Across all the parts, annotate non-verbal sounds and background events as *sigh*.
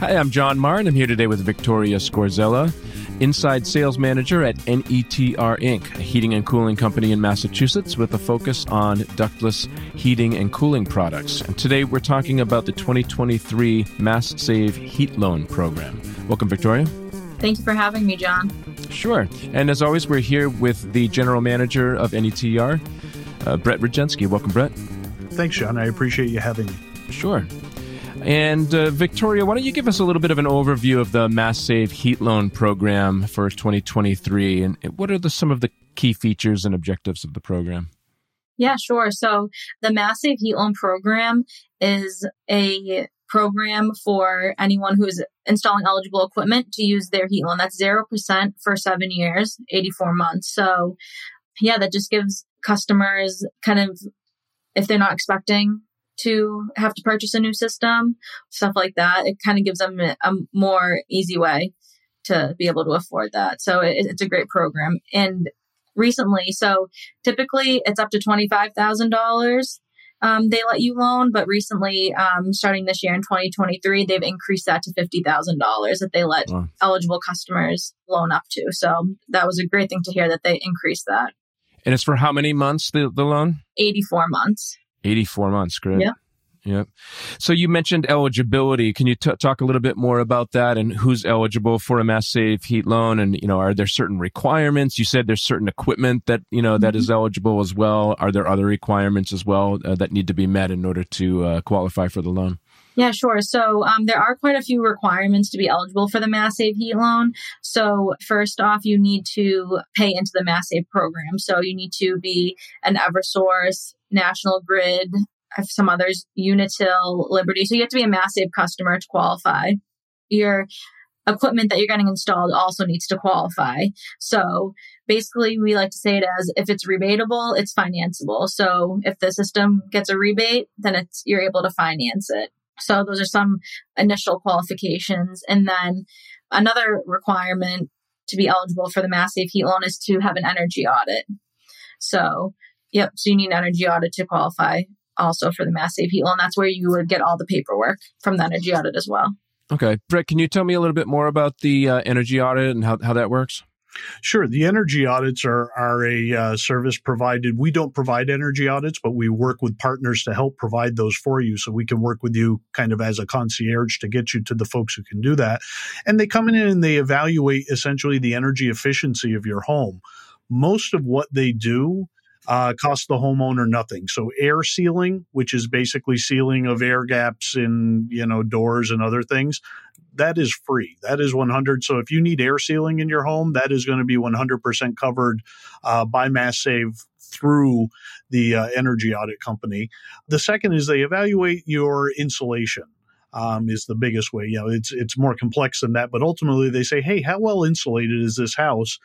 Hi, I'm John Marr. I'm here today with Victoria Scorzella, Inside Sales Manager at NETR Inc., a heating and cooling company in Massachusetts with a focus on ductless heating and cooling products. And today we're talking about the 2023 Mass Save Heat Loan Program. Welcome, Victoria. Thank you for having me, John. Sure. And as always, we're here with the General Manager of NETR, uh, Brett Rajensky. Welcome, Brett. Thanks, John. I appreciate you having me. Sure. And uh, Victoria, why don't you give us a little bit of an overview of the Mass Save Heat Loan Program for 2023, and what are the, some of the key features and objectives of the program? Yeah, sure. So the Mass Save Heat Loan Program is a program for anyone who is installing eligible equipment to use their heat loan. That's 0% for seven years, 84 months. So, yeah, that just gives customers kind of, if they're not expecting to have to purchase a new system, stuff like that. It kind of gives them a, a, more easy way to be able to afford that. So it, it's a great program. And recently, so typically it's up to $25,000. Um, they let you loan, but recently, um, starting this year in 2023, they've increased that to $50,000 that they let wow. eligible customers loan up to. So that was a great thing to hear that they increased that. And it's for how many months, the, the loan? 84 months. 84 months, great. Yeah. Yep. So you mentioned eligibility. Can you t- talk a little bit more about that and who's eligible for a mass save heat loan? And, you know, are there certain requirements? You said there's certain equipment that, you know, that is mm-hmm. eligible as well. Are there other requirements as well uh, that need to be met in order to uh, qualify for the loan? Yeah, sure. So um, there are quite a few requirements to be eligible for the Mass Save Heat Loan. So first off, you need to pay into the Mass Save program. So you need to be an EverSource, National Grid, some others, Unitil, Liberty. So you have to be a Mass Save customer to qualify. Your equipment that you're getting installed also needs to qualify. So basically we like to say it as if it's rebatable, it's financeable. So if the system gets a rebate, then it's you're able to finance it. So those are some initial qualifications. And then another requirement to be eligible for the Mass Save Heat Loan is to have an energy audit. So, yep, so you need an energy audit to qualify also for the Mass Save Heat Loan. That's where you would get all the paperwork from the energy audit as well. Okay. Brett, can you tell me a little bit more about the uh, energy audit and how, how that works? Sure. The energy audits are, are a uh, service provided. We don't provide energy audits, but we work with partners to help provide those for you. So we can work with you kind of as a concierge to get you to the folks who can do that. And they come in and they evaluate essentially the energy efficiency of your home. Most of what they do uh, costs the homeowner nothing. So air sealing, which is basically sealing of air gaps in you know doors and other things, that is free. That is 100. So if you need air sealing in your home, that is going to be 100% covered uh, by Mass Save through the uh, energy audit company. The second is they evaluate your insulation. Um, is the biggest way. You know, it's it's more complex than that, but ultimately they say, "Hey, how well insulated is this house?"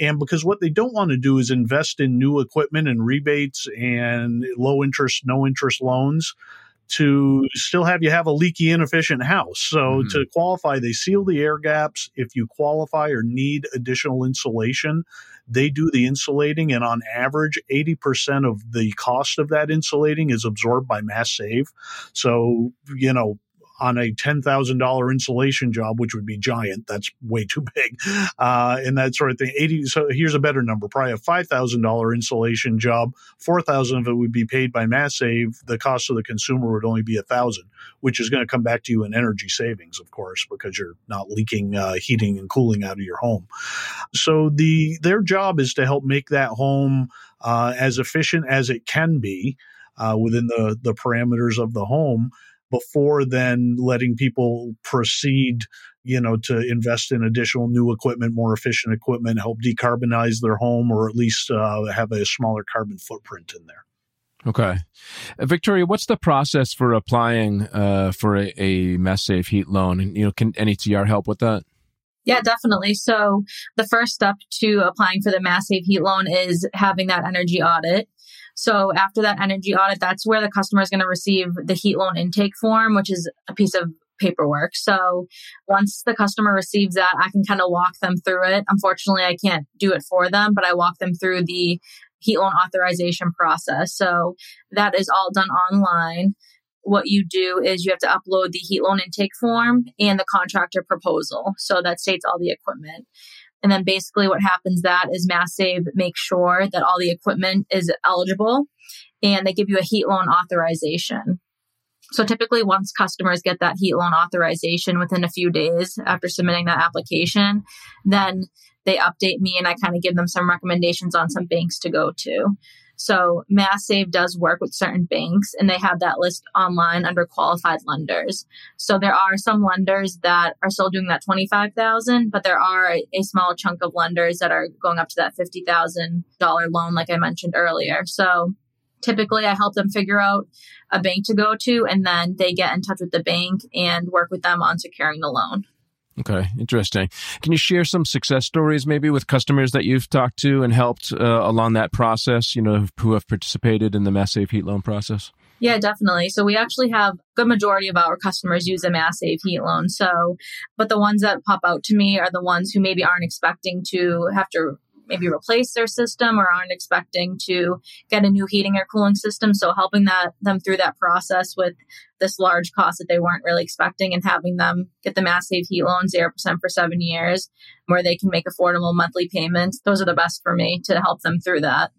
And because what they don't want to do is invest in new equipment and rebates and low interest, no interest loans to still have you have a leaky, inefficient house. So mm-hmm. to qualify, they seal the air gaps. If you qualify or need additional insulation, they do the insulating. And on average, 80% of the cost of that insulating is absorbed by Mass Save. So, you know, on a $10,000 insulation job, which would be giant. That's way too big. Uh, and that sort of thing. 80. So here's a better number. Probably a $5,000 insulation job. 4,000 of it would be paid by Mass Save. The cost of the consumer would only be a thousand, which is going to come back to you in energy savings, of course, because you're not leaking uh, heating and cooling out of your home. So the, their job is to help make that home uh, as efficient as it can be. Uh, within the the parameters of the home before then letting people proceed you know to invest in additional new equipment more efficient equipment help decarbonize their home or at least uh, have a smaller carbon footprint in there Okay. Uh, Victoria, what's the process for applying uh, for a, a Mass Save Heat loan? And, you know, can NETR help with that? Yeah, definitely. So the first step to applying for the Mass Save Heat loan is having that energy audit. So after that energy audit, that's where the customer is going to receive the heat loan intake form, which is a piece of paperwork. So once the customer receives that, I can kind of walk them through it. Unfortunately, I can't do it for them, but I walk them through the heat loan authorization process. So that is all done online. What you do is you have to upload the heat loan intake form and the contractor proposal. So that states all the equipment. And then basically what happens that is Mass Save makes sure that all the equipment is eligible and they give you a heat loan authorization. So typically once customers get that heat loan authorization within a few days after submitting that application, then they update me and I kind of give them some recommendations on some banks to go to. So Mass Save does work with certain banks and they have that list online under qualified lenders. So there are some lenders that are still doing that 25,000, but there are a, small chunk of lenders that are going up to that $50,000 loan like I mentioned earlier. So typically I help them figure out a bank to go to and then they get in touch with the bank and work with them on securing the loan. Okay, interesting. Can you share some success stories maybe with customers that you've talked to and helped uh, along that process, you know, who have participated in the Mass Save Heat Loan process? Yeah, definitely. So we actually have good majority of our customers use a Mass Save Heat Loan. So, but the ones that pop out to me are the ones who maybe aren't expecting to have to maybe replace their system or aren't expecting to get a new heating or cooling system. So helping that them through that process with this large cost that they weren't really expecting and having them get the mass save heat loan 0% for seven years where they can make affordable monthly payments. Those are the best for me to help them through that.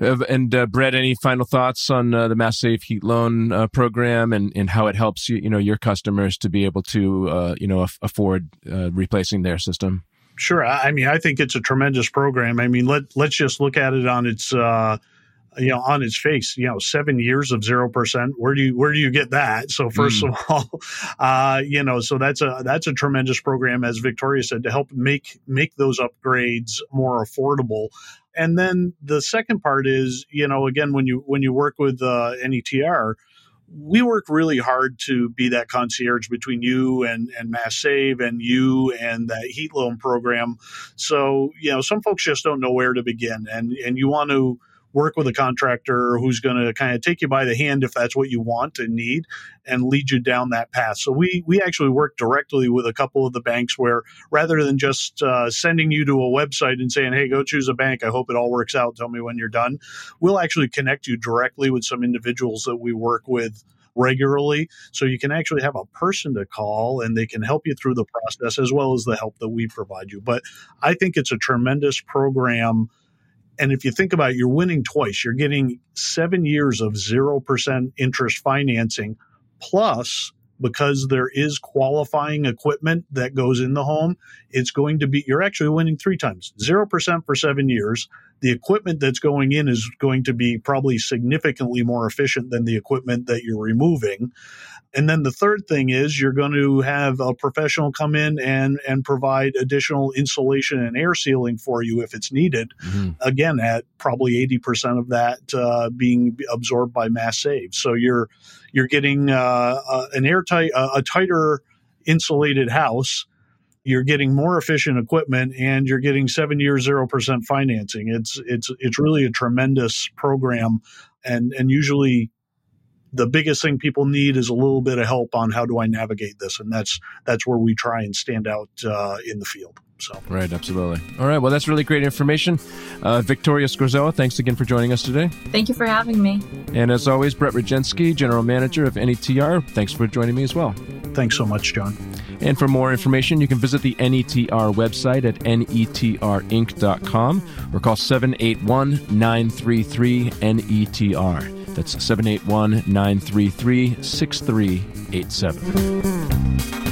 And uh, Brett, any final thoughts on uh, the Mass Save Heat Loan uh, program and, and how it helps you, you know, your customers to be able to, uh, you know, af- afford uh, replacing their system? Sure. I mean, I think it's a tremendous program. I mean, let let's just look at it on its uh, you know on its face. You know, seven years of zero percent. Where do you where do you get that? So first mm. of all, *laughs* uh, you know, so that's a that's a tremendous program, as Victoria said, to help make make those upgrades more affordable. And then the second part is, you know, again, when you when you work with uh, NETR we work really hard to be that concierge between you and, and Mass Save and you and that heat loan program. So, you know, some folks just don't know where to begin and, and you want to work with a contractor who's going to kind of take you by the hand if that's what you want and need and lead you down that path. So we we actually work directly with a couple of the banks where rather than just uh, sending you to a website and saying, "Hey, go choose a bank. I hope it all works out. Tell me when you're done." We'll actually connect you directly with some individuals that we work with regularly. So you can actually have a person to call and they can help you through the process as well as the help that we provide you. But I think it's a tremendous program and if you think about it, you're winning twice. You're getting seven years of 0% interest financing, plus, because there is qualifying equipment that goes in the home, it's going to be, you're actually winning three times 0% for seven years. The equipment that's going in is going to be probably significantly more efficient than the equipment that you're removing. And then the third thing is you're going to have a professional come in and and provide additional insulation and air sealing for you if it's needed. Mm-hmm. Again, at probably 80% of that uh, being absorbed by mass save. So you're you're getting uh, uh, an airtight uh, a tighter insulated house you're getting more efficient equipment and you're getting seven years zero percent financing it's it's it's really a tremendous program and and usually the biggest thing people need is a little bit of help on how do I navigate this, and that's that's where we try and stand out uh, in the field. So right, absolutely. All right, well, that's really great information. Uh, Victoria Scorzello, thanks again for joining us today. Thank you for having me. And as always, Brett Rajensky, General Manager of NETR, thanks for joining me as well. Thanks so much, John. And for more information, you can visit the NETR website at netrinc.com or call 781 933 NETR. That's 781 933 6387.